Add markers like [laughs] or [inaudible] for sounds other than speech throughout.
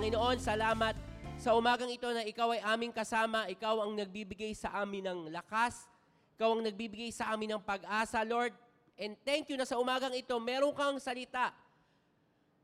Panginoon, salamat sa umagang ito na ikaw ay aming kasama, ikaw ang nagbibigay sa amin ng lakas, ikaw ang nagbibigay sa amin ng pag-asa, Lord. And thank you na sa umagang ito, meron kang salita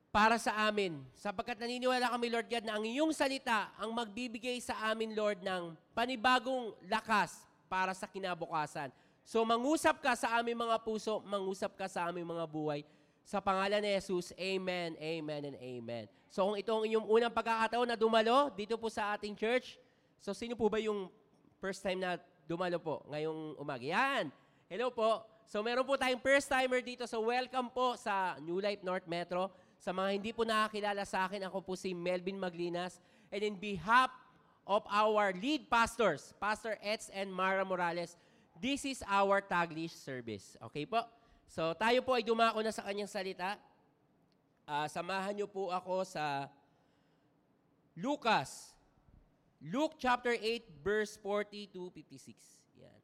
para sa amin. Sapagkat naniniwala kami, Lord God, na ang iyong salita ang magbibigay sa amin, Lord, ng panibagong lakas para sa kinabukasan. So mangusap ka sa aming mga puso, mangusap ka sa aming mga buhay. Sa pangalan ni Jesus, Amen, Amen, and Amen. So kung ito ang inyong unang pagkakataon na dumalo dito po sa ating church, so sino po ba yung first time na dumalo po ngayong umaga? Yan! Hello po. So meron po tayong first timer dito. So welcome po sa New Life North Metro. Sa mga hindi po nakakilala sa akin, ako po si Melvin Maglinas. And in behalf of our lead pastors, Pastor Eds and Mara Morales, this is our Taglish service. Okay po? So tayo po ay dumako na sa kanyang salita. Ah, samahan niyo po ako sa Lucas. Luke chapter 8 verse 40 to 56. Yan.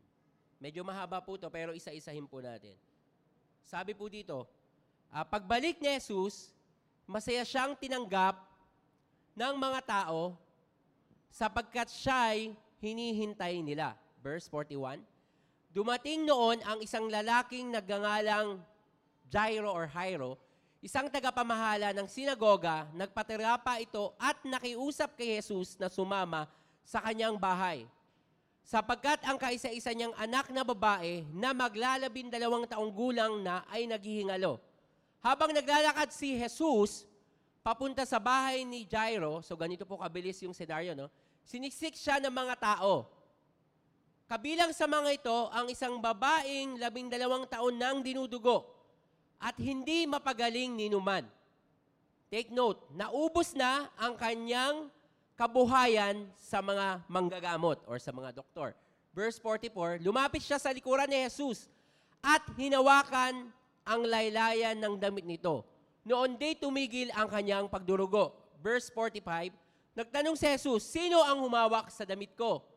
Medyo mahaba po to pero isa-isahin po natin. Sabi po dito, ah, pagbalik ni Jesus, masaya siyang tinanggap ng mga tao sapagkat siya'y hinihintay nila. Verse 41. Dumating noon ang isang lalaking nagngangalang Jairo or Jairo, isang tagapamahala ng sinagoga, nagpatira pa ito at nakiusap kay Jesus na sumama sa kanyang bahay. Sapagkat ang kaisa-isa niyang anak na babae na maglalabing dalawang taong gulang na ay naghihingalo. Habang naglalakad si Jesus, papunta sa bahay ni Jairo, so ganito po kabilis yung senaryo, no? Siniksik siya ng mga tao. Kabilang sa mga ito, ang isang babaeng labing dalawang taon nang dinudugo at hindi mapagaling ninuman. Take note, naubos na ang kanyang kabuhayan sa mga manggagamot or sa mga doktor. Verse 44, lumapit siya sa likuran ni Jesus at hinawakan ang laylayan ng damit nito. Noon di tumigil ang kanyang pagdurugo. Verse 45, nagtanong si Jesus, sino ang humawak sa damit ko?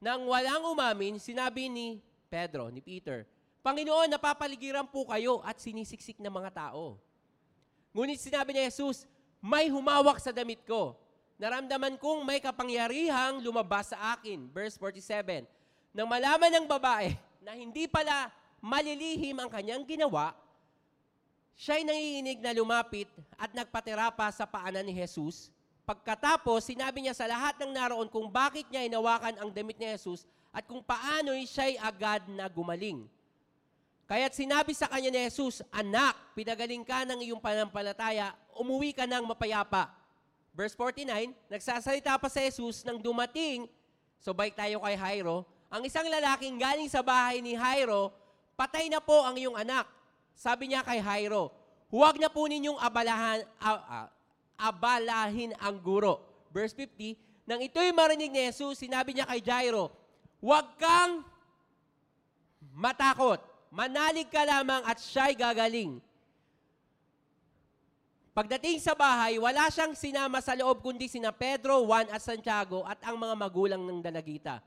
Nang walang umamin, sinabi ni Pedro, ni Peter, Panginoon, napapaligiran po kayo at sinisiksik ng mga tao. Ngunit sinabi ni Jesus, may humawak sa damit ko. Naramdaman kong may kapangyarihang lumabas sa akin. Verse 47. Nang malaman ng babae na hindi pala malilihim ang kanyang ginawa, siya'y nanginginig na lumapit at nagpatira pa sa paanan ni Jesus. Pagkatapos, sinabi niya sa lahat ng naroon kung bakit niya inawakan ang damit ni Jesus at kung paano siya'y agad na gumaling. Kaya't sinabi sa kanya ni Jesus, Anak, pinagaling ka ng iyong panampalataya, umuwi ka ng mapayapa. Verse 49, nagsasalita pa sa Jesus nang dumating, so balik tayo kay Jairo, ang isang lalaking galing sa bahay ni Jairo, patay na po ang iyong anak. Sabi niya kay Jairo, huwag na po ninyong abalahan, a- a- abalahin ang guro. Verse 50, nang ito'y marinig ni Jesus, sinabi niya kay Jairo, huwag kang matakot. Manalig ka lamang at siya'y gagaling. Pagdating sa bahay, wala siyang sinama sa loob kundi sina Pedro, Juan at Santiago at ang mga magulang ng dalagita.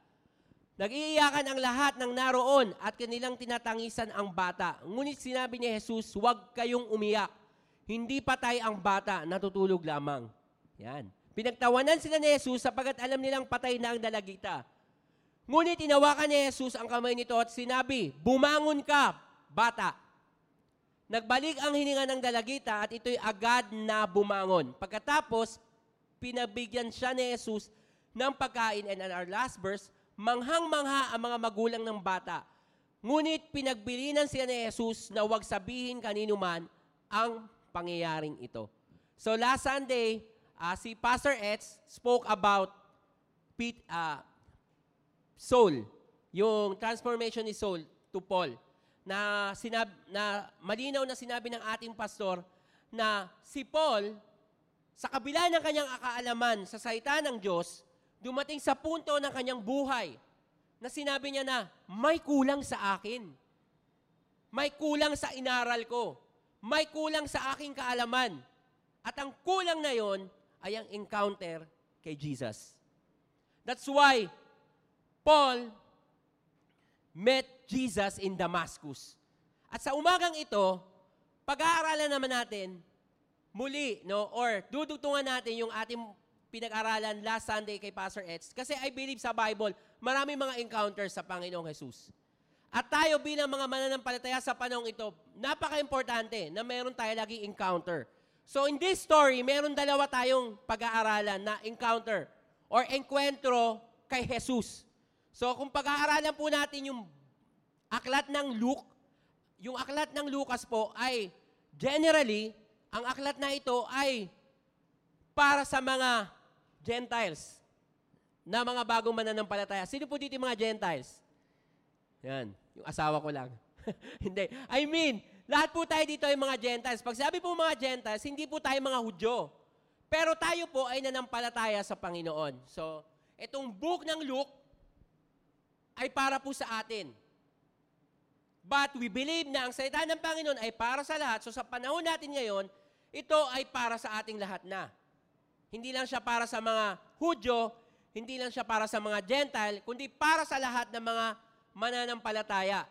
Nag-iiyakan ang lahat ng naroon at kanilang tinatangisan ang bata. Ngunit sinabi ni Jesus, huwag kayong umiyak. Hindi patay ang bata, natutulog lamang. Yan. Pinagtawanan sila ni Jesus sapagat alam nilang patay na ang dalagita. Ngunit inawakan ni Jesus ang kamay nito at sinabi, Bumangon ka, bata. Nagbalik ang hininga ng dalagita at ito'y agad na bumangon. Pagkatapos, pinabigyan siya ni Jesus ng pagkain. And in our last verse, manghang-mangha ang mga magulang ng bata. Ngunit pinagbilinan sila ni Jesus na huwag sabihin kanino man ang pangyayaring ito. So last Sunday, uh, si Pastor Eds spoke about Pete, uh, soul, yung transformation ni soul to Paul, na, sinab, na malinaw na sinabi ng ating pastor na si Paul, sa kabila ng kanyang akaalaman sa salita ng Diyos, dumating sa punto ng kanyang buhay na sinabi niya na, may kulang sa akin. May kulang sa inaral ko. May kulang sa aking kaalaman. At ang kulang na yon ay ang encounter kay Jesus. That's why Paul met Jesus in Damascus. At sa umagang ito, pag-aaralan naman natin muli, no, or dudugtungan natin yung ating pinag-aralan last Sunday kay Pastor Eds. Kasi I believe sa Bible, marami mga encounters sa Panginoong Jesus. At tayo bilang mga mananampalataya sa panahong ito, napaka-importante na meron tayo laging encounter. So in this story, meron dalawa tayong pag-aaralan na encounter or enkwentro kay Jesus. So kung pag-aaralan po natin yung aklat ng Luke, yung aklat ng Lucas po ay generally, ang aklat na ito ay para sa mga Gentiles na mga bagong mananampalataya. Sino po dito yung mga Gentiles? Yan, yung asawa ko lang. [laughs] hindi. I mean, lahat po tayo dito ay mga Gentiles. Pag sabi po mga Gentiles, hindi po tayo mga Hudyo. Pero tayo po ay nanampalataya sa Panginoon. So, itong book ng Luke ay para po sa atin. But we believe na ang salita ng Panginoon ay para sa lahat. So sa panahon natin ngayon, ito ay para sa ating lahat na. Hindi lang siya para sa mga Hudyo, hindi lang siya para sa mga Gentile, kundi para sa lahat ng mga mananampalataya.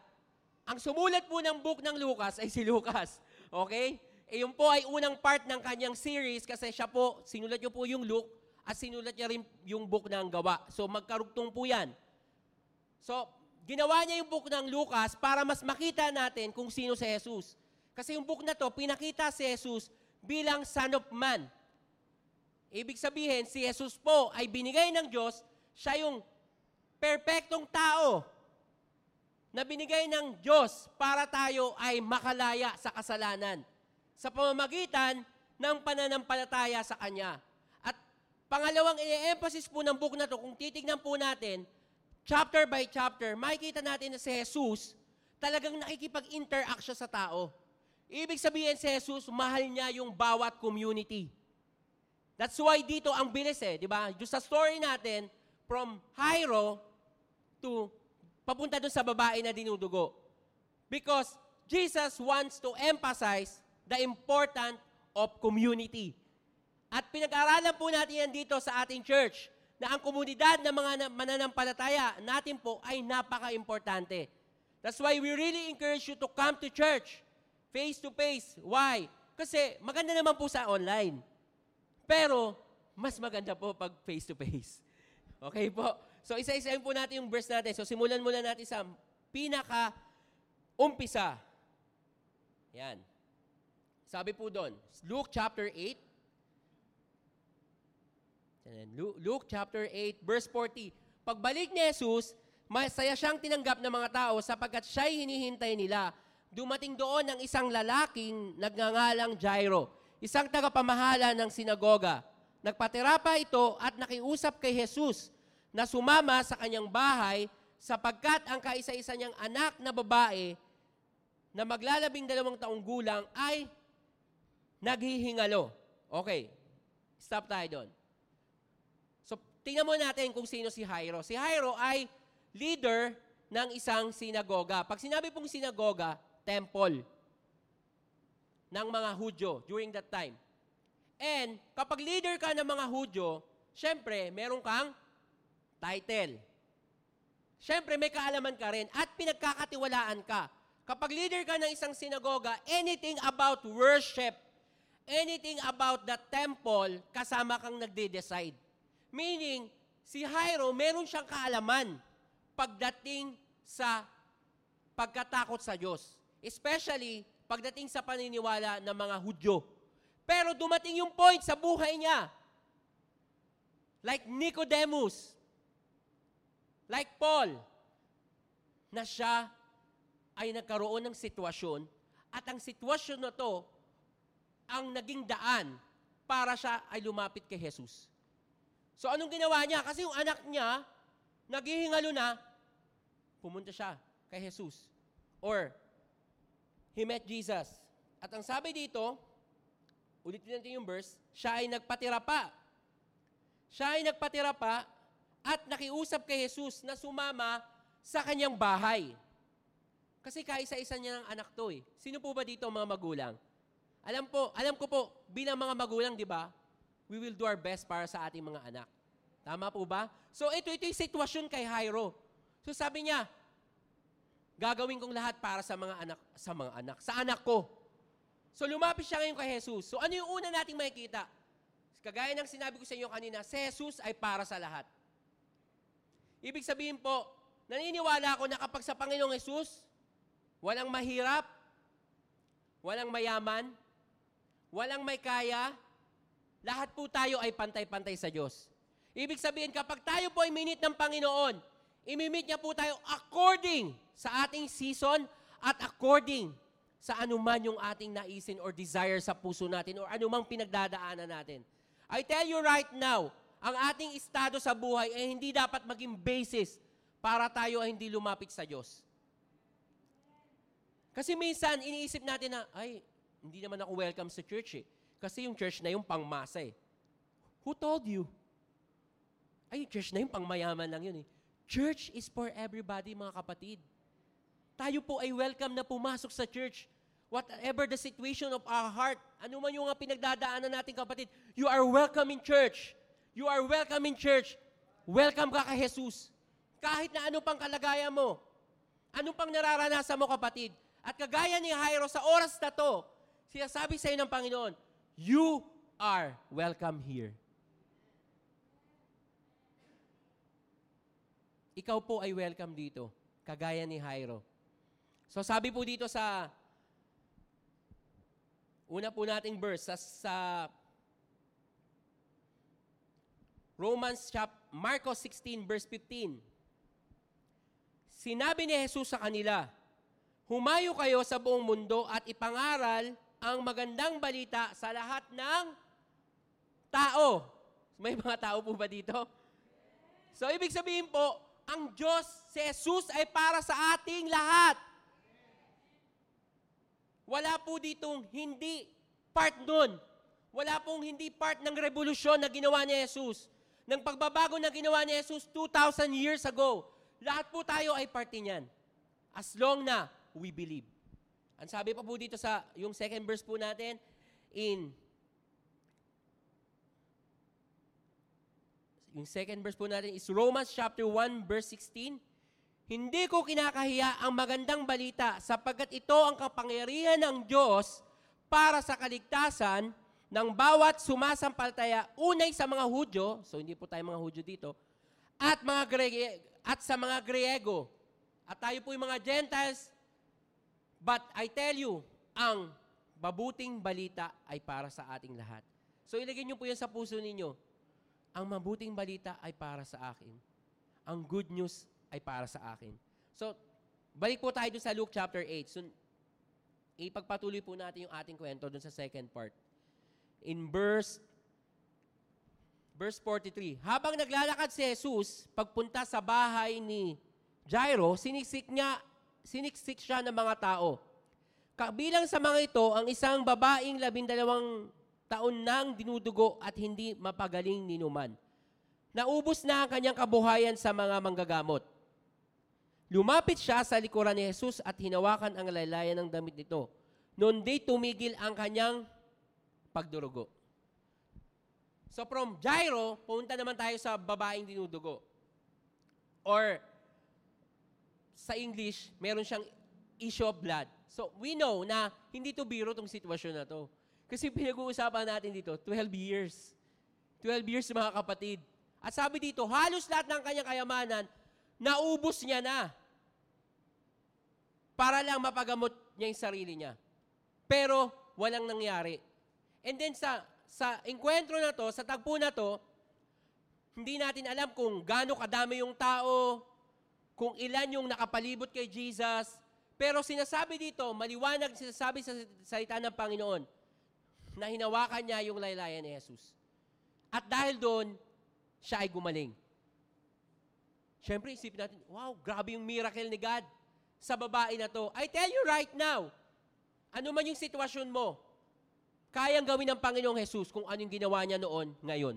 Ang sumulat po ng book ng Lucas ay si [laughs] Lucas. Okay? E yun po ay unang part ng kanyang series kasi siya po, sinulat niyo po yung Luke at sinulat niya rin yung book ng gawa. So magkarugtong po yan. So, ginawa niya yung book ng Lucas para mas makita natin kung sino si Jesus. Kasi yung book na to, pinakita si Jesus bilang Son of Man. Ibig sabihin, si Jesus po ay binigay ng Diyos, siya yung perpektong tao na binigay ng Diyos para tayo ay makalaya sa kasalanan sa pamamagitan ng pananampalataya sa Kanya. At pangalawang i-emphasize po ng book na to, kung titignan po natin, chapter by chapter, makikita natin na si Jesus talagang nakikipag-interact siya sa tao. Ibig sabihin si Jesus, mahal niya yung bawat community. That's why dito ang bilis eh, di ba? Just sa story natin, from Jairo to papunta doon sa babae na dinudugo. Because Jesus wants to emphasize the important of community. At pinag-aralan po natin yan dito sa ating church na ang komunidad ng mga mananampalataya natin po ay napaka-importante. That's why we really encourage you to come to church face to face. Why? Kasi maganda naman po sa online. Pero mas maganda po pag face to face. [laughs] Okay po? So isa-isahin po natin yung verse natin. So simulan muna natin sa pinaka umpisa. Yan. Sabi po doon, Luke chapter 8, Luke chapter 8, verse 40. Pagbalik ni Jesus, masaya siyang tinanggap ng mga tao sapagkat siya'y hinihintay nila. Dumating doon ang isang lalaking nagngangalang Jairo, isang tagapamahala ng sinagoga. Nagpatira pa ito at nakiusap kay Jesus na sumama sa kanyang bahay sapagkat ang kaisa-isa niyang anak na babae na maglalabing dalawang taong gulang ay naghihingalo. Okay, stop tayo doon. Tingnan mo natin kung sino si Jairo. Si Jairo ay leader ng isang sinagoga. Pag sinabi pong sinagoga, temple ng mga Hudyo during that time. And kapag leader ka ng mga Hudyo, syempre, meron kang title. Syempre, may kaalaman ka rin at pinagkakatiwalaan ka. Kapag leader ka ng isang sinagoga, anything about worship, anything about the temple, kasama kang nagde-decide. Meaning, si Jairo, meron siyang kaalaman pagdating sa pagkatakot sa Diyos. Especially, pagdating sa paniniwala ng mga Hudyo. Pero dumating yung point sa buhay niya. Like Nicodemus. Like Paul. Na siya ay nagkaroon ng sitwasyon at ang sitwasyon na to ang naging daan para siya ay lumapit kay Jesus. So anong ginawa niya? Kasi yung anak niya, naghihingalo na, pumunta siya kay Jesus. Or, he met Jesus. At ang sabi dito, ulitin natin yung verse, siya ay nagpatira pa. Siya ay nagpatira pa at nakiusap kay Jesus na sumama sa kanyang bahay. Kasi kaisa-isa niya ng anak to eh. Sino po ba dito mga magulang? Alam po, alam ko po, bilang mga magulang, di ba, we will do our best para sa ating mga anak. Tama po ba? So ito, ito yung sitwasyon kay Jairo. So sabi niya, gagawin kong lahat para sa mga anak, sa mga anak, sa anak ko. So lumapit siya ngayon kay Jesus. So ano yung una nating makikita? Kagaya ng sinabi ko sa inyo kanina, si Jesus ay para sa lahat. Ibig sabihin po, naniniwala ako na kapag sa Panginoong Jesus, walang mahirap, walang mayaman, walang may kaya, lahat po tayo ay pantay-pantay sa Diyos. Ibig sabihin, kapag tayo po ay minit ng Panginoon, imimit niya po tayo according sa ating season at according sa anuman yung ating naisin or desire sa puso natin or anumang pinagdadaanan natin. I tell you right now, ang ating estado sa buhay ay hindi dapat maging basis para tayo ay hindi lumapit sa Diyos. Kasi minsan, iniisip natin na, ay, hindi naman ako welcome sa church eh. Kasi yung church na yung pangmasa eh. Who told you? Ay, church na yung pangmayaman lang yun eh. Church is for everybody, mga kapatid. Tayo po ay welcome na pumasok sa church. Whatever the situation of our heart, ano man yung pinagdadaanan natin kapatid, you are welcome in church. You are welcome in church. Welcome ka kay Jesus. Kahit na ano pang kalagayan mo, ano pang nararanasan mo kapatid. At kagaya ni Jairo sa oras na to, sinasabi sa iyo ng Panginoon, you are welcome here. Ikaw po ay welcome dito, kagaya ni Jairo. So sabi po dito sa una po nating verse sa, sa Romans chap Marcos 16 verse 15. Sinabi ni Jesus sa kanila, Humayo kayo sa buong mundo at ipangaral ang magandang balita sa lahat ng tao. May mga tao po ba dito? So, ibig sabihin po, ang Diyos, si Jesus ay para sa ating lahat. Wala po ditong hindi part nun. Wala pong hindi part ng revolusyon na ginawa ni Jesus. Ng pagbabago na ginawa ni Jesus 2,000 years ago. Lahat po tayo ay parte niyan. As long na we believe. Ang sabi pa po dito sa yung second verse po natin in yung second verse po natin is Romans chapter 1 verse 16. Hindi ko kinakahiya ang magandang balita sapagkat ito ang kapangyarihan ng Diyos para sa kaligtasan ng bawat sumasampalataya, unay sa mga Hudyo, so hindi po tayo mga Hudyo dito, at mga Gre- at sa mga Griego. At tayo po yung mga Gentiles, but I tell you, ang mabuting balita ay para sa ating lahat. So ilagay niyo po yan sa puso ninyo. Ang mabuting balita ay para sa akin. Ang good news ay para sa akin. So, balik po tayo sa Luke chapter 8. So, ipagpatuloy po natin yung ating kwento dun sa second part. In verse verse 43, habang naglalakad si Jesus, pagpunta sa bahay ni Jairo, siniksik niya, siniksik siya ng mga tao. Kabilang sa mga ito, ang isang babaeng labindalawang taon nang dinudugo at hindi mapagaling ninuman. Naubos na ang kanyang kabuhayan sa mga manggagamot. Lumapit siya sa likuran ni Jesus at hinawakan ang laylayan ng damit nito. Noon di tumigil ang kanyang pagdurugo. So from Jairo, punta naman tayo sa babaeng dinudugo. Or sa English, meron siyang issue of blood. So we know na hindi to biro tong sitwasyon na to. Kasi pinag-uusapan natin dito, 12 years. 12 years mga kapatid. At sabi dito, halos lahat ng kanyang kayamanan, naubos niya na. Para lang mapagamot niya yung sarili niya. Pero walang nangyari. And then sa sa enkwentro na to, sa tagpo na to, hindi natin alam kung gaano kadami yung tao, kung ilan yung nakapalibot kay Jesus. Pero sinasabi dito, maliwanag sinasabi sa salita ng Panginoon, na hinawakan niya yung laylayan ni Jesus. At dahil doon, siya ay gumaling. Siyempre, isipin natin, wow, grabe yung miracle ni God sa babae na to. I tell you right now, ano man yung sitwasyon mo, kayang gawin ng Panginoong Jesus kung ano yung ginawa niya noon, ngayon.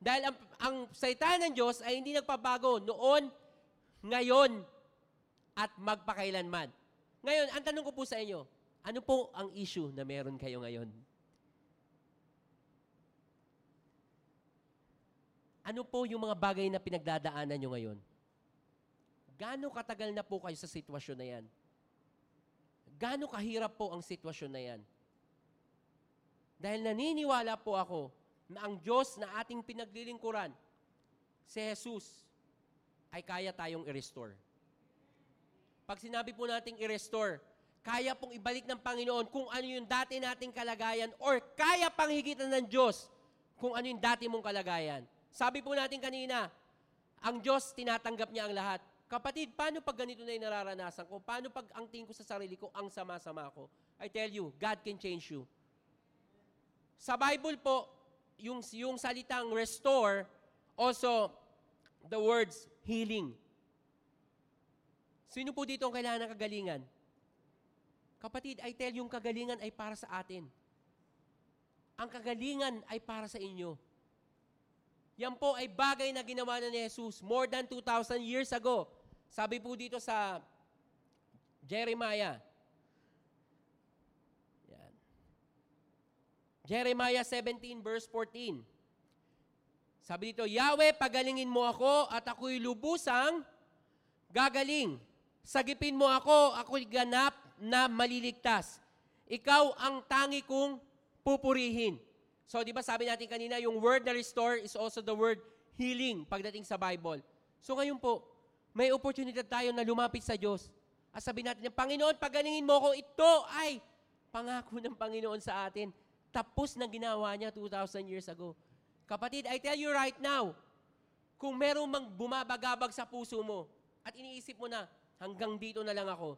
Dahil ang, ang salita ng Diyos ay hindi nagpabago noon, ngayon, at magpakailanman. Ngayon, ang tanong ko po sa inyo, ano po ang issue na meron kayo ngayon? Ano po yung mga bagay na pinagdadaanan nyo ngayon? Gaano katagal na po kayo sa sitwasyon na yan? gaano kahirap po ang sitwasyon na yan. Dahil naniniwala po ako na ang Diyos na ating pinaglilingkuran, si Jesus, ay kaya tayong i-restore. Pag sinabi po nating i-restore, kaya pong ibalik ng Panginoon kung ano yung dati nating kalagayan or kaya pang higitan ng Diyos kung ano yung dati mong kalagayan. Sabi po natin kanina, ang Diyos tinatanggap niya ang lahat. Kapatid, paano pag ganito na yung nararanasan ko? Paano pag ang tingin ko sa sarili ko, ang sama-sama ko? I tell you, God can change you. Sa Bible po, yung, yung salitang restore, also the words healing. Sino po dito ang kailangan ng kagalingan? Kapatid, I tell yung kagalingan ay para sa atin. Ang kagalingan ay para sa inyo. Yan po ay bagay na ginawa na ni Jesus more than 2,000 years ago. Sabi po dito sa Jeremiah. Yan. Jeremiah 17 verse 14. Sabi dito, Yahweh, pagalingin mo ako at ako'y lubusang gagaling. Sagipin mo ako, ako'y ganap na maliligtas. Ikaw ang tangi kong pupurihin. So, di ba sabi natin kanina, yung word na restore is also the word healing pagdating sa Bible. So, ngayon po, may oportunidad tayo na lumapit sa Diyos. At sabi natin, Panginoon, pagalingin mo ko, ito ay pangako ng Panginoon sa atin. Tapos na ginawa niya 2,000 years ago. Kapatid, I tell you right now, kung merong mang bumabagabag sa puso mo at iniisip mo na, hanggang dito na lang ako,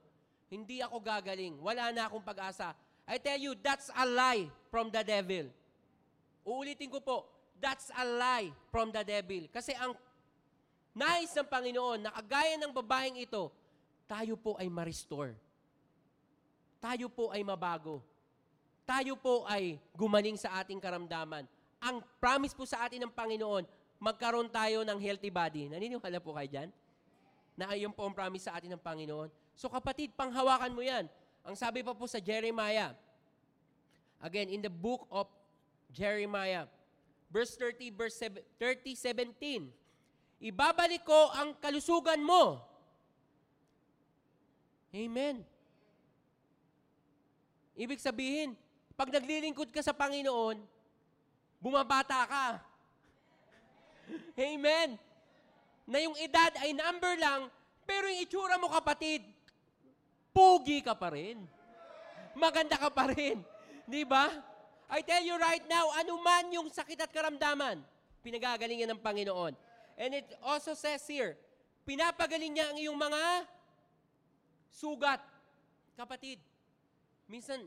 hindi ako gagaling, wala na akong pag-asa, I tell you, that's a lie from the devil. Uulitin ko po, that's a lie from the devil. Kasi ang nais ng Panginoon na kagaya ng babaeng ito, tayo po ay ma-restore. Tayo po ay mabago. Tayo po ay gumaling sa ating karamdaman. Ang promise po sa atin ng Panginoon, magkaroon tayo ng healthy body. Naniniwala po kayo dyan? Na ayun po ang promise sa atin ng Panginoon. So kapatid, panghawakan mo yan. Ang sabi pa po sa Jeremiah, again, in the book of Jeremiah, verse 30, verse 30, 17, Ibabalik ko ang kalusugan mo. Amen. Ibig sabihin, pag naglilingkod ka sa Panginoon, bumabata ka. Amen. Na yung edad ay number lang, pero yung itsura mo kapatid, pogi ka pa rin. Maganda ka pa rin. Di ba? I tell you right now, anuman yung sakit at karamdaman, pinagagalingan ng Panginoon. And it also says here, pinapagaling niya ang iyong mga sugat. Kapatid, minsan,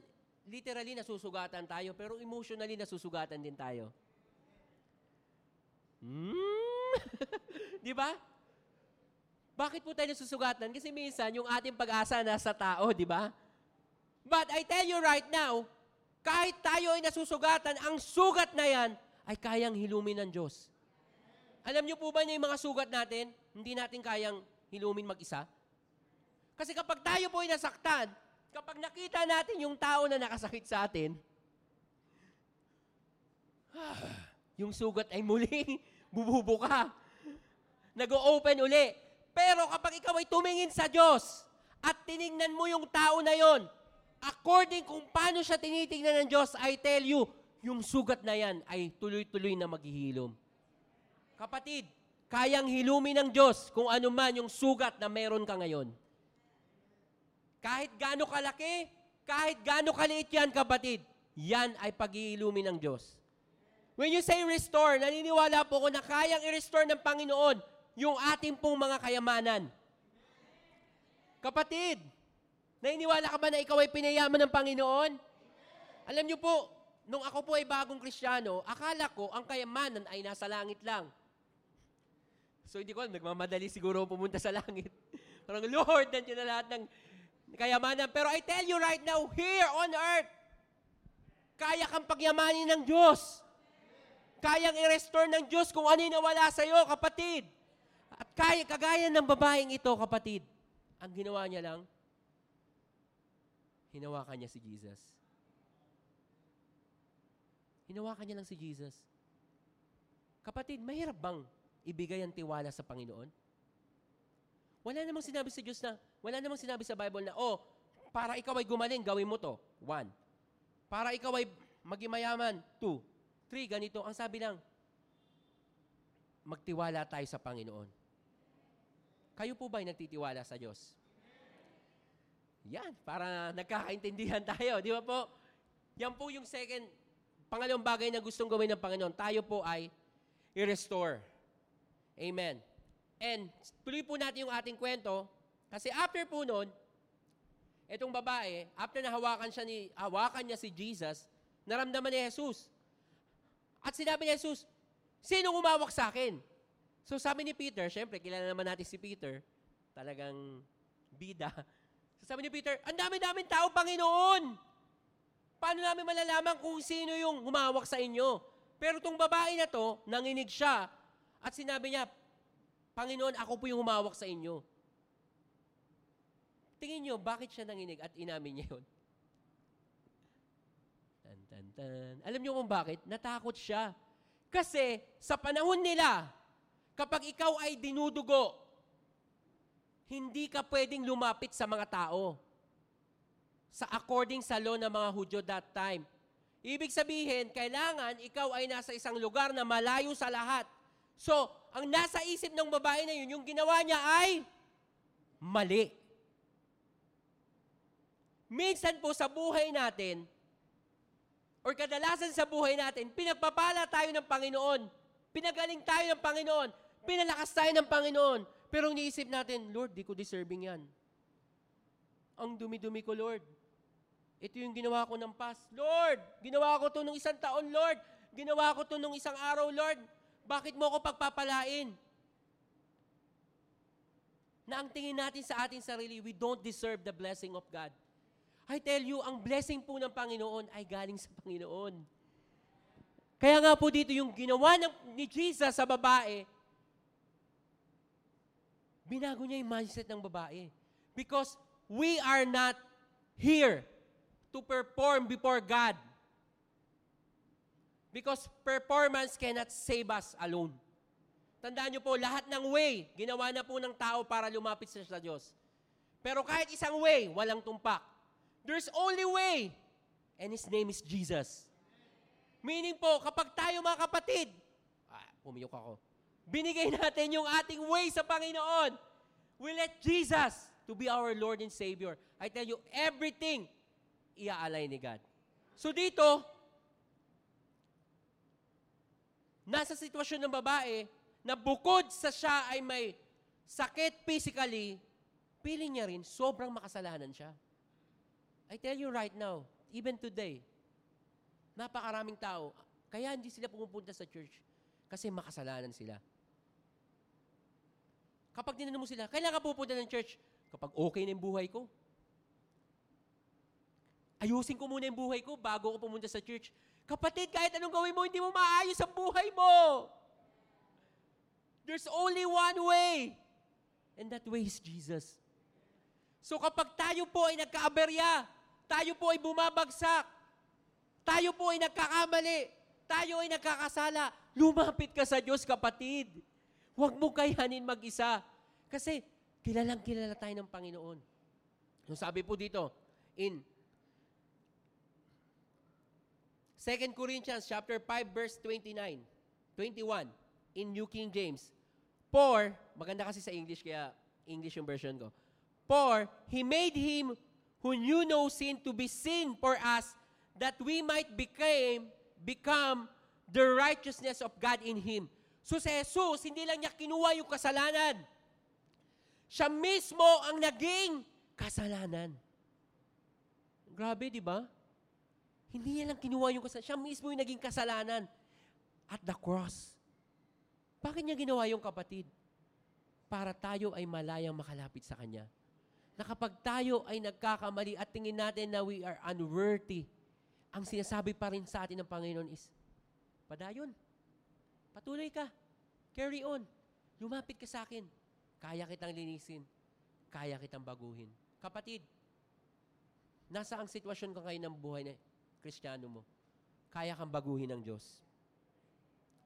literally nasusugatan tayo, pero emotionally nasusugatan din tayo. Hmm? [laughs] Di ba? Bakit po tayo nasusugatan? Kasi minsan, yung ating pag-asa nasa tao, di ba? But I tell you right now, kahit tayo ay nasusugatan, ang sugat na yan ay kayang hilumin ng Diyos. Alam niyo po ba na yung mga sugat natin, hindi natin kayang hilumin mag-isa? Kasi kapag tayo po ay nasaktan, kapag nakita natin yung tao na nakasakit sa atin, [sighs] yung sugat ay muling [laughs] bububuka. Nag-o-open uli. Pero kapag ikaw ay tumingin sa Diyos at tiningnan mo yung tao na yon, according kung paano siya tinitingnan ng Diyos, I tell you, yung sugat na yan ay tuloy-tuloy na maghihilom. Kapatid, kayang hilumin ng Diyos kung ano man yung sugat na meron ka ngayon. Kahit gaano kalaki, kahit gaano kaliit yan, kapatid, yan ay pag-iilumin ng Diyos. When you say restore, naniniwala po ko na kayang i-restore ng Panginoon yung ating pong mga kayamanan. Kapatid, naniniwala ka ba na ikaw ay pinayaman ng Panginoon? Alam niyo po, nung ako po ay bagong kristyano, akala ko ang kayamanan ay nasa langit lang. So hindi ko alam, nagmamadali siguro pumunta sa [laughs] langit. Parang, Lord, nandiyan na lahat ng kayamanan. Pero I tell you right now, here on earth, kaya kang pagyamanin ng Diyos. Kayang i-restore ng Diyos kung ano yung nawala sa iyo, kapatid. At kaya, kagaya ng babaeng ito, kapatid, ang ginawa niya lang, hinawakan niya si Jesus. Hinawakan niya lang si Jesus. Kapatid, mahirap bang ibigay ang tiwala sa Panginoon? Wala namang sinabi sa Diyos na, wala namang sinabi sa Bible na, oh, Para ikaw ay gumaling, gawin mo to. One. Para ikaw ay maging mayaman. Two. Three, ganito. Ang sabi lang, magtiwala tayo sa Panginoon. Kayo po ba ay nagtitiwala sa Diyos? Yan, para nagkakaintindihan tayo. Di ba po? Yan po yung second, pangalawang bagay na gustong gawin ng Panginoon. Tayo po ay i-restore. Amen. And tuloy po natin yung ating kwento. Kasi after po nun, itong babae, after na hawakan, siya ni, hawakan niya si Jesus, naramdaman ni Jesus. At sinabi ni Jesus, sino umawak sa akin? So sabi ni Peter, syempre, kilala naman natin si Peter, talagang bida. So sabi ni Peter, ang dami-daming tao, Panginoon! Paano namin malalaman kung sino yung humawak sa inyo? Pero tong babae na to, nanginig siya, at sinabi niya, Panginoon, ako po yung humawak sa inyo. Tingin niyo, bakit siya nanginig at inamin niya yun? Tan, tan, tan. Alam niyo kung bakit? Natakot siya. Kasi sa panahon nila, kapag ikaw ay dinudugo, hindi ka pwedeng lumapit sa mga tao. Sa according sa law ng mga Hudyo that time. Ibig sabihin, kailangan ikaw ay nasa isang lugar na malayo sa lahat. So, ang nasa isip ng babae na yun, yung ginawa niya ay mali. Minsan po sa buhay natin, or kadalasan sa buhay natin, pinagpapala tayo ng Panginoon. Pinagaling tayo ng Panginoon. Pinalakas tayo ng Panginoon. Pero niisip natin, Lord, di ko deserving yan. Ang dumi-dumi ko, Lord. Ito yung ginawa ko ng past. Lord, ginawa ko to nung isang taon, Lord. Ginawa ko to nung isang araw, Lord. Bakit mo ako pagpapalain? Na ang tingin natin sa ating sarili, we don't deserve the blessing of God. I tell you, ang blessing po ng Panginoon ay galing sa Panginoon. Kaya nga po dito yung ginawa ng, ni Jesus sa babae, binago niya yung mindset ng babae. Because we are not here to perform before God. Because performance cannot save us alone. Tandaan niyo po, lahat ng way, ginawa na po ng tao para lumapit sa Diyos. Pero kahit isang way, walang tumpak. There's only way, and His name is Jesus. Meaning po, kapag tayo mga kapatid, ah, pumiyok ako, binigay [laughs] natin yung ating way sa Panginoon. We let Jesus to be our Lord and Savior. I tell you, everything, iaalay ni God. So dito, nasa sitwasyon ng babae na bukod sa siya ay may sakit physically, feeling niya rin, sobrang makasalanan siya. I tell you right now, even today, napakaraming tao, kaya hindi sila pumupunta sa church kasi makasalanan sila. Kapag tinanong mo sila, kailan ka pupunta ng church? Kapag okay na yung buhay ko. Ayusin ko muna yung buhay ko bago ako pumunta sa church. Kapatid, kahit anong gawin mo, hindi mo maayos ang buhay mo. There's only one way. And that way is Jesus. So kapag tayo po ay nagkaaberya, tayo po ay bumabagsak, tayo po ay nagkakamali, tayo ay nagkakasala, lumapit ka sa Diyos, kapatid. Huwag mo kayanin mag-isa. Kasi kilalang kilala tayo ng Panginoon. So sabi po dito, in 2 Corinthians chapter 5 verse 29, 21 in New King James. For, maganda kasi sa English kaya English yung version ko. For he made him who knew no sin to be sin for us that we might became become the righteousness of God in him. So si Jesus, hindi lang niya kinuha yung kasalanan. Siya mismo ang naging kasalanan. Grabe, di ba? Hindi niya lang kinuha yung kasalanan. Siya mismo yung naging kasalanan at the cross. Bakit niya ginawa yung kapatid? Para tayo ay malayang makalapit sa Kanya. Na kapag tayo ay nagkakamali at tingin natin na we are unworthy, ang sinasabi pa rin sa atin ng Panginoon is, padayon, patuloy ka, carry on, lumapit ka sa akin, kaya kitang linisin, kaya kitang baguhin. Kapatid, nasa ang sitwasyon ka ngayon ng buhay na kristyano mo, kaya kang baguhin ng Diyos.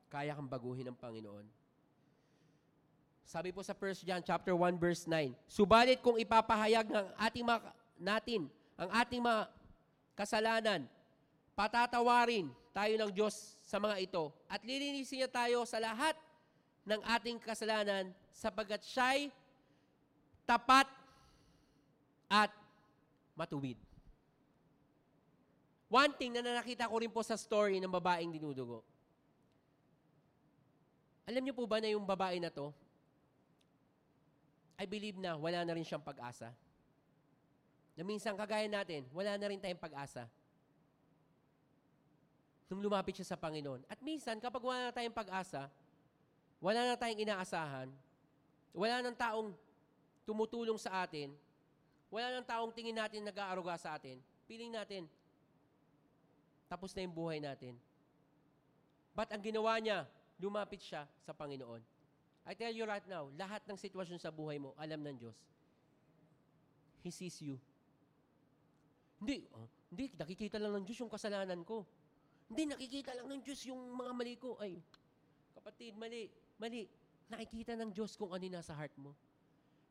Kaya kang baguhin ng Panginoon. Sabi po sa 1 John chapter 1 verse 9, Subalit kung ipapahayag ng ating mga natin ang ating mga kasalanan, patatawarin tayo ng Diyos sa mga ito at lilinisin niya tayo sa lahat ng ating kasalanan sapagkat siya'y tapat at matuwid. One thing na nakita ko rin po sa story ng babaeng dinudugo. Alam niyo po ba na yung babae na to, I believe na wala na rin siyang pag-asa. Na minsan kagaya natin, wala na rin tayong pag-asa. Nung lumapit siya sa Panginoon. At minsan, kapag wala na tayong pag-asa, wala na tayong inaasahan, wala nang taong tumutulong sa atin, wala nang taong tingin natin nag-aaruga sa atin, piling natin, tapos na yung buhay natin. But ang ginawa niya, lumapit siya sa Panginoon. I tell you right now, lahat ng sitwasyon sa buhay mo, alam ng Diyos. He sees you. Hindi, oh, hindi, nakikita lang ng Diyos yung kasalanan ko. Hindi, nakikita lang ng Diyos yung mga mali ko. Ay, kapatid, mali, mali. Nakikita ng Diyos kung ano nasa heart mo.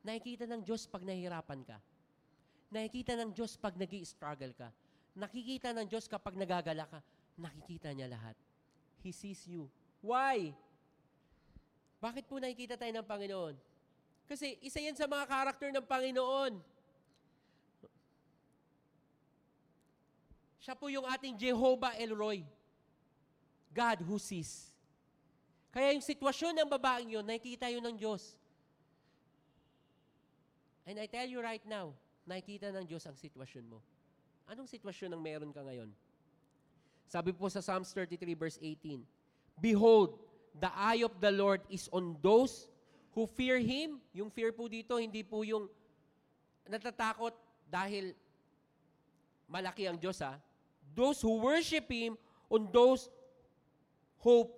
Nakikita ng Diyos pag nahihirapan ka. Nakikita ng Diyos pag nag struggle ka. Nakikita ng Diyos kapag nagagala ka. Nakikita niya lahat. He sees you. Why? Bakit po nakikita tayo ng Panginoon? Kasi isa yan sa mga karakter ng Panginoon. Siya po yung ating Jehovah Elroy. God who sees. Kaya yung sitwasyon ng babaeng yun, nakikita yun ng Diyos. And I tell you right now, nakikita ng Diyos ang sitwasyon mo. Anong sitwasyon ang meron ka ngayon? Sabi po sa Psalms 33 verse 18, Behold, the eye of the Lord is on those who fear Him. Yung fear po dito, hindi po yung natatakot dahil malaki ang Diyos ha those who worship Him, on those hope,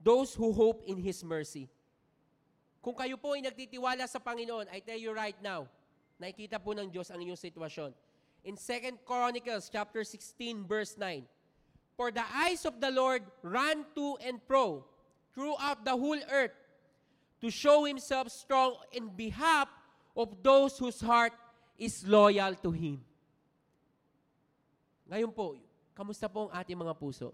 those who hope in His mercy. Kung kayo po ay nagtitiwala sa Panginoon, I tell you right now, nakikita po ng Diyos ang inyong sitwasyon. In 2 Chronicles chapter 16 verse 9, For the eyes of the Lord run to and fro throughout the whole earth to show Himself strong in behalf of those whose heart is loyal to Him. Ngayon po, kamusta po ang ating mga puso?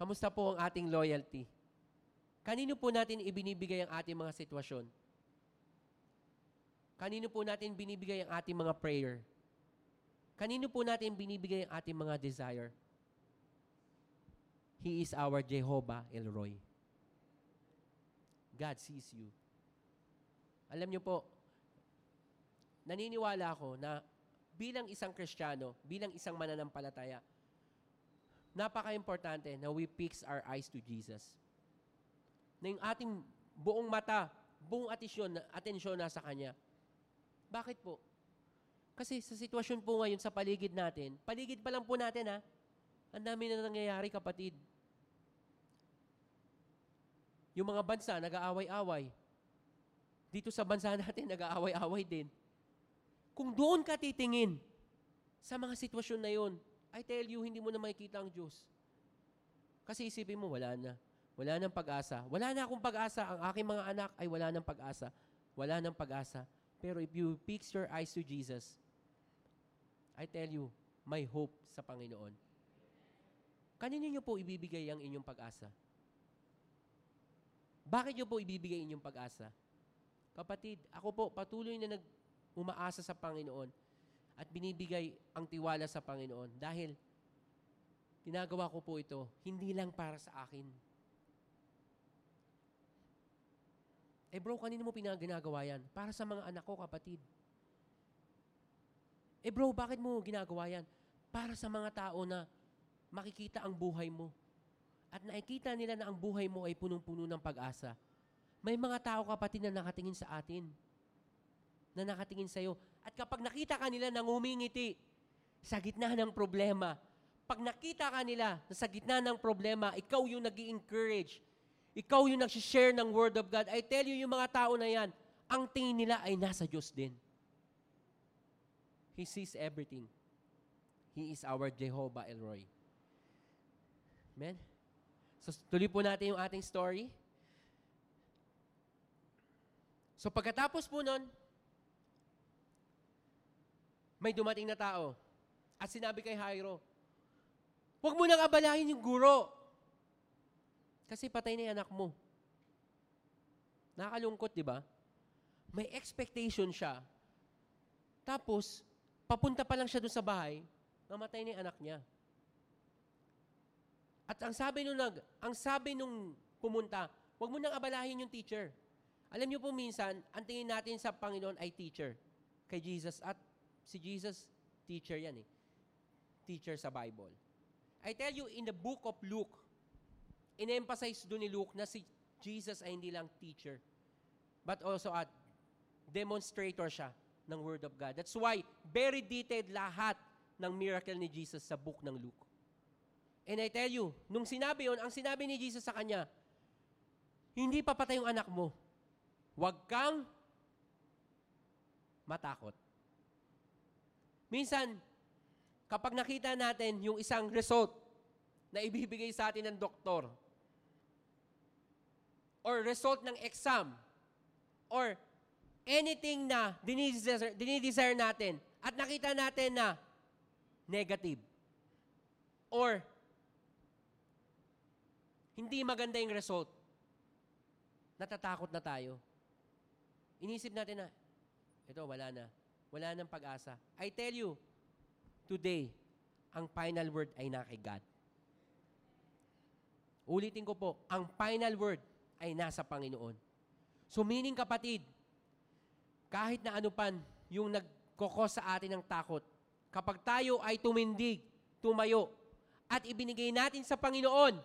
Kamusta po ang ating loyalty? Kanino po natin ibinibigay ang ating mga sitwasyon? Kanino po natin binibigay ang ating mga prayer? Kanino po natin binibigay ang ating mga desire? He is our Jehovah Elroy. God sees you. Alam niyo po, naniniwala ako na bilang isang Kristiyano, bilang isang mananampalataya, napaka-importante na we fix our eyes to Jesus. Na yung ating buong mata, buong atensyon, atensyon nasa Kanya. Bakit po? Kasi sa sitwasyon po ngayon sa paligid natin, paligid pa lang po natin ha, ang dami na nangyayari kapatid. Yung mga bansa, nag-aaway-away. Dito sa bansa [laughs] natin, nag-aaway-away din. Kung doon ka titingin sa mga sitwasyon na yon, I tell you, hindi mo na makikita ang Diyos. Kasi isipin mo, wala na. Wala nang pag-asa. Wala na akong pag-asa. Ang aking mga anak ay wala nang pag-asa. Wala nang pag-asa. Pero if you fix your eyes to Jesus, I tell you, may hope sa Panginoon. Kanino niyo po ibibigay ang inyong pag-asa? Bakit niyo po ibibigay inyong pag-asa? Kapatid, ako po patuloy na nag umaasa sa Panginoon at binibigay ang tiwala sa Panginoon dahil ginagawa ko po ito hindi lang para sa akin. Eh bro, kanino mo pinaginagawa yan? Para sa mga anak ko, kapatid. Eh bro, bakit mo ginagawa yan? Para sa mga tao na makikita ang buhay mo. At nakikita nila na ang buhay mo ay punong-puno ng pag-asa. May mga tao kapatid na nakatingin sa atin na nakatingin sa iyo. At kapag nakita ka nila nang humingiti sa gitna ng problema, pag nakita ka nila na sa gitna ng problema, ikaw yung nag encourage ikaw yung nag-share ng Word of God, I tell you, yung mga tao na yan, ang tingin nila ay nasa Diyos din. He sees everything. He is our Jehovah Elroy. Amen? So, tuloy po natin yung ating story. So, pagkatapos po nun, may dumating na tao at sinabi kay Jairo, huwag mo nang abalahin yung guro. Kasi patay na yung anak mo. Nakakalungkot, di ba? May expectation siya. Tapos, papunta pa lang siya doon sa bahay, namatay na yung anak niya. At ang sabi nung nag, ang sabi nung pumunta, huwag mo nang abalahin yung teacher. Alam niyo po minsan, ang tingin natin sa Panginoon ay teacher kay Jesus at si Jesus teacher yan eh. Teacher sa Bible. I tell you, in the book of Luke, in-emphasize doon ni Luke na si Jesus ay hindi lang teacher, but also at demonstrator siya ng Word of God. That's why, very detailed lahat ng miracle ni Jesus sa book ng Luke. And I tell you, nung sinabi yon, ang sinabi ni Jesus sa kanya, hindi papatay yung anak mo. Huwag kang matakot. Minsan, kapag nakita natin yung isang result na ibibigay sa atin ng doktor, or result ng exam, or anything na dinidesire, dinidesire natin, at nakita natin na negative, or hindi maganda yung result, natatakot na tayo. Inisip natin na, ito, wala na. Wala nang pag-asa. I tell you, today, ang final word ay na kay God. Ulitin ko po, ang final word ay nasa Panginoon. So meaning kapatid, kahit na ano pan yung nagkokos sa atin ng takot, kapag tayo ay tumindig, tumayo, at ibinigay natin sa Panginoon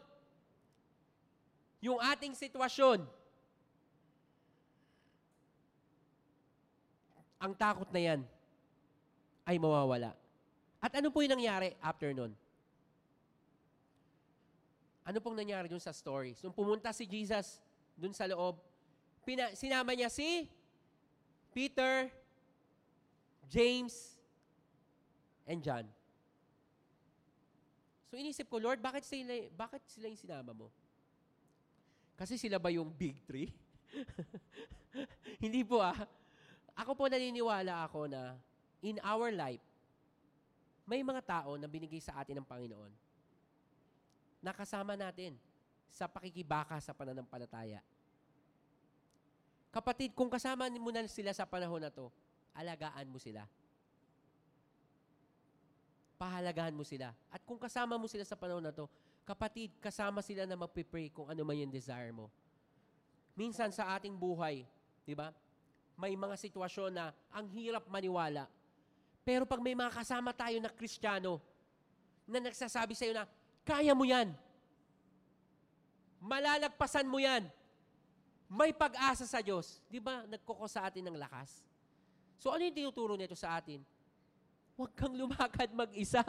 yung ating sitwasyon, ang takot na yan ay mawawala. At ano po yung nangyari after nun? Ano pong nangyari dun sa stories? Nung pumunta si Jesus dun sa loob, pina, sinama niya si Peter, James, and John. So inisip ko, Lord, bakit sila, bakit sila yung sinama mo? Kasi sila ba yung big three? [laughs] Hindi po ah. Ako po naniniwala ako na in our life, may mga tao na binigay sa atin ng Panginoon na kasama natin sa pakikibaka sa pananampalataya. Kapatid, kung kasama mo na sila sa panahon na to, alagaan mo sila. Pahalagaan mo sila. At kung kasama mo sila sa panahon na to, kapatid, kasama sila na magpipray kung ano man yung desire mo. Minsan sa ating buhay, di ba? may mga sitwasyon na ang hirap maniwala. Pero pag may mga kasama tayo na kristyano, na nagsasabi sa iyo na, kaya mo yan. Malalagpasan mo yan. May pag-asa sa Diyos. Di ba, nagkuko sa atin ng lakas? So ano yung tinuturo nito sa atin? Huwag kang lumakad mag-isa.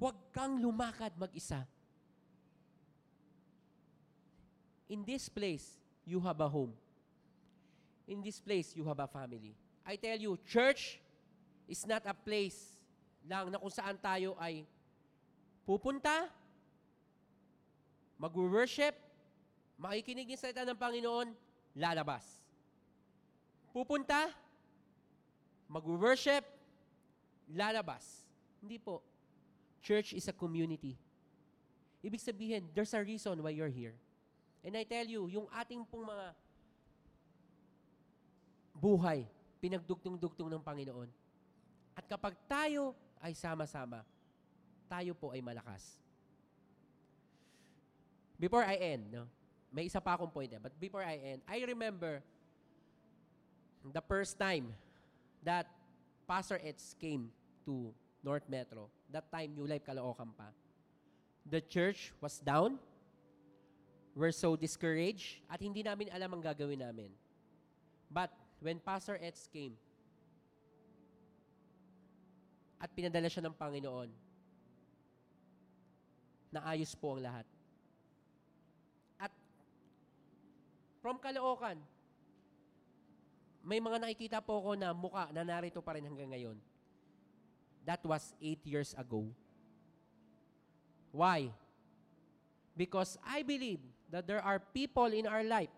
Huwag kang lumakad mag-isa. In this place, you have a home. In this place, you have a family. I tell you, church is not a place lang na kung saan tayo ay pupunta, mag-worship, makikinig ng salita ng Panginoon, lalabas. Pupunta, mag-worship, lalabas. Hindi po. Church is a community. Ibig sabihin, there's a reason why you're here. And I tell you, yung ating pong mga buhay, pinagdugtong-dugtong ng Panginoon. At kapag tayo ay sama-sama, tayo po ay malakas. Before I end, no, may isa pa akong point eh, but before I end, I remember the first time that Pastor Eds came to North Metro. That time, New Life Caloocan pa. The church was down, we're so discouraged at hindi namin alam ang gagawin namin. But when Pastor Eds came at pinadala siya ng Panginoon, naayos po ang lahat. At from Caloocan, may mga nakikita po ako na muka na narito pa rin hanggang ngayon. That was eight years ago. Why? Because I believe that there are people in our life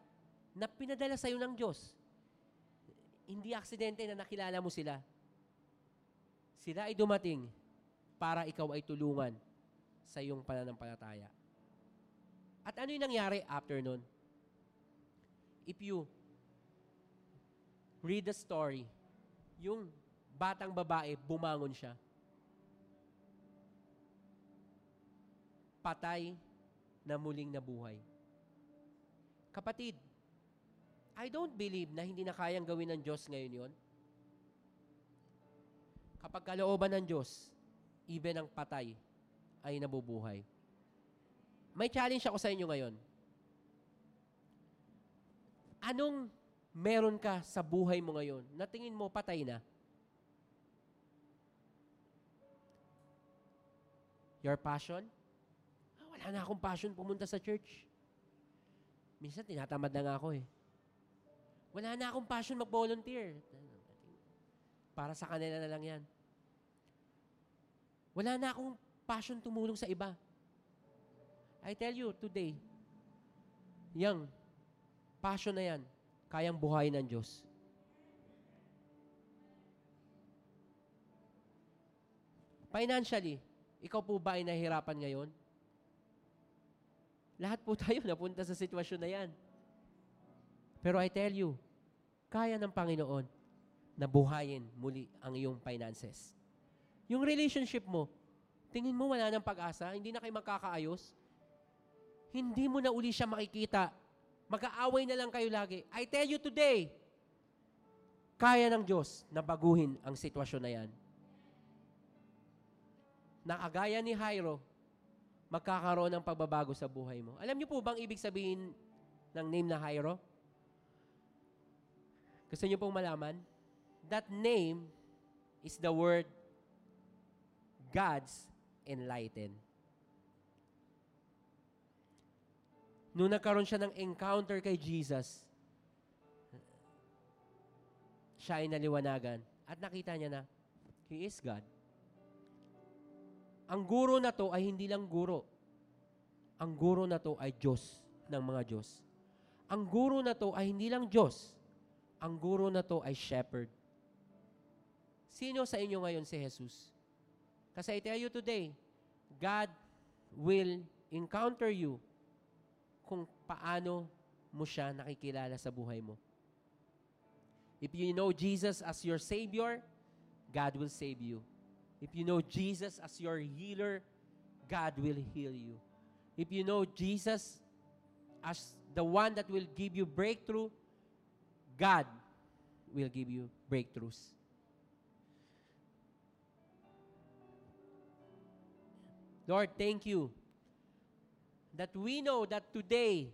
na pinadala sa iyo ng Diyos. hindi aksidente na nakilala mo sila. Sila ay dumating para ikaw ay tulungan sa iyong pananampalataya. At ano yung nangyari after nun? If you read the story, yung batang babae, bumangon siya. Patay na muling nabuhay. Kapatid, I don't believe na hindi na kayang gawin ng Diyos ngayon yon. Kapag kalooban ng Diyos, even ang patay ay nabubuhay. May challenge ako sa inyo ngayon. Anong meron ka sa buhay mo ngayon na tingin mo patay na? Your passion? Ah, wala na akong passion pumunta sa church. Minsan tinatamad na nga ako eh. Wala na akong passion mag-volunteer. Para sa kanila na lang yan. Wala na akong passion tumulong sa iba. I tell you, today, yang passion na yan, kayang buhayin ng Diyos. Financially, ikaw po ba ay nahihirapan ngayon? Lahat po [laughs] tayo napunta sa sitwasyon na yan. Pero I tell you, kaya ng Panginoon na buhayin muli ang iyong finances. Yung relationship mo, tingin mo wala ng pag-asa, hindi na kayo magkakaayos, hindi mo na uli siya makikita. Mag-aaway na lang kayo lagi. I tell you today, kaya ng Diyos na baguhin ang sitwasyon na yan. Nakagaya ni Jairo, magkakaroon ng pagbabago sa buhay mo. Alam niyo po bang ibig sabihin ng name na Jairo? Gusto niyo pong malaman? That name is the word God's enlighten. Nung nagkaroon siya ng encounter kay Jesus, siya ay naliwanagan at nakita niya na He is God. Ang guro na to ay hindi lang guro. Ang guro na to ay Diyos ng mga Diyos. Ang guro na to ay hindi lang Diyos. Ang guro na to ay shepherd. Sino sa inyo ngayon si Jesus? Kasi I tell you today, God will encounter you kung paano mo siya nakikilala sa buhay mo. If you know Jesus as your Savior, God will save you. If you know Jesus as your healer, God will heal you. If you know Jesus as the one that will give you breakthrough, God will give you breakthroughs. Lord, thank you that we know that today,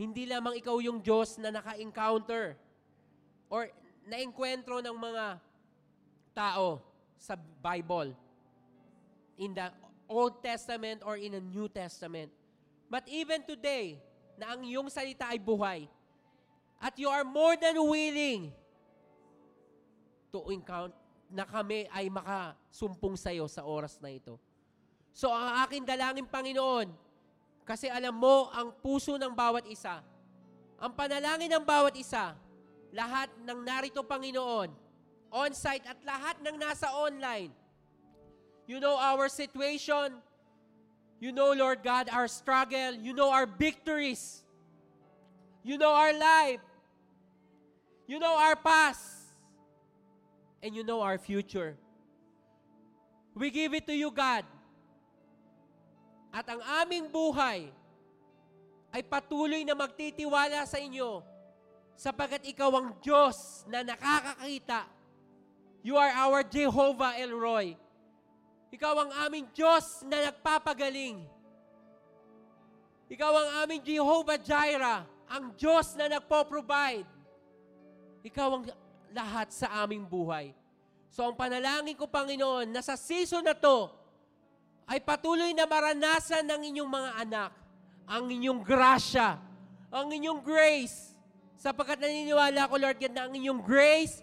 hindi lamang ikaw yung Diyos na naka-encounter or na-enkwentro ng mga tao sa Bible in the Old Testament or in the New Testament. But even today, na ang iyong salita ay buhay, at you are more than willing to encounter na kami ay makasumpong sa iyo sa oras na ito. So ang akin dalangin, Panginoon, kasi alam mo ang puso ng bawat isa, ang panalangin ng bawat isa, lahat ng narito, Panginoon, on-site at lahat ng nasa online. You know our situation. You know, Lord God, our struggle. You know our victories. You know our life. You know our past. And you know our future. We give it to you, God. At ang aming buhay ay patuloy na magtitiwala sa inyo sapagat ikaw ang Diyos na nakakakita You are our Jehovah Elroy. Ikaw ang aming Diyos na nagpapagaling. Ikaw ang aming Jehovah Jireh, ang Diyos na nagpo-provide. Ikaw ang lahat sa aming buhay. So ang panalangin ko, Panginoon, na sa season na to, ay patuloy na maranasan ng inyong mga anak ang inyong grasya, ang inyong grace. Sapagkat naniniwala ko, Lord God, na ang inyong grace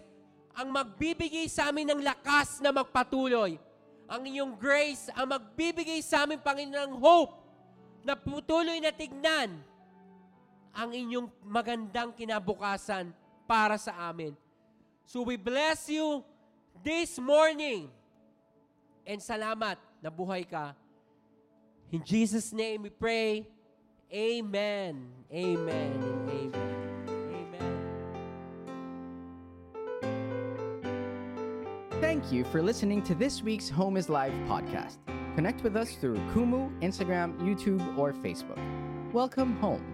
ang magbibigay sa amin ng lakas na magpatuloy. Ang inyong grace ang magbibigay sa amin, Panginoon, ng hope na patuloy na tignan ang inyong magandang kinabukasan para sa amin. So we bless you this morning. And salamat na buhay ka. In Jesus' name we pray. Amen. Amen. Amen. Amen. Thank you for listening to this week's Home is Live podcast. Connect with us through Kumu, Instagram, YouTube, or Facebook. Welcome home.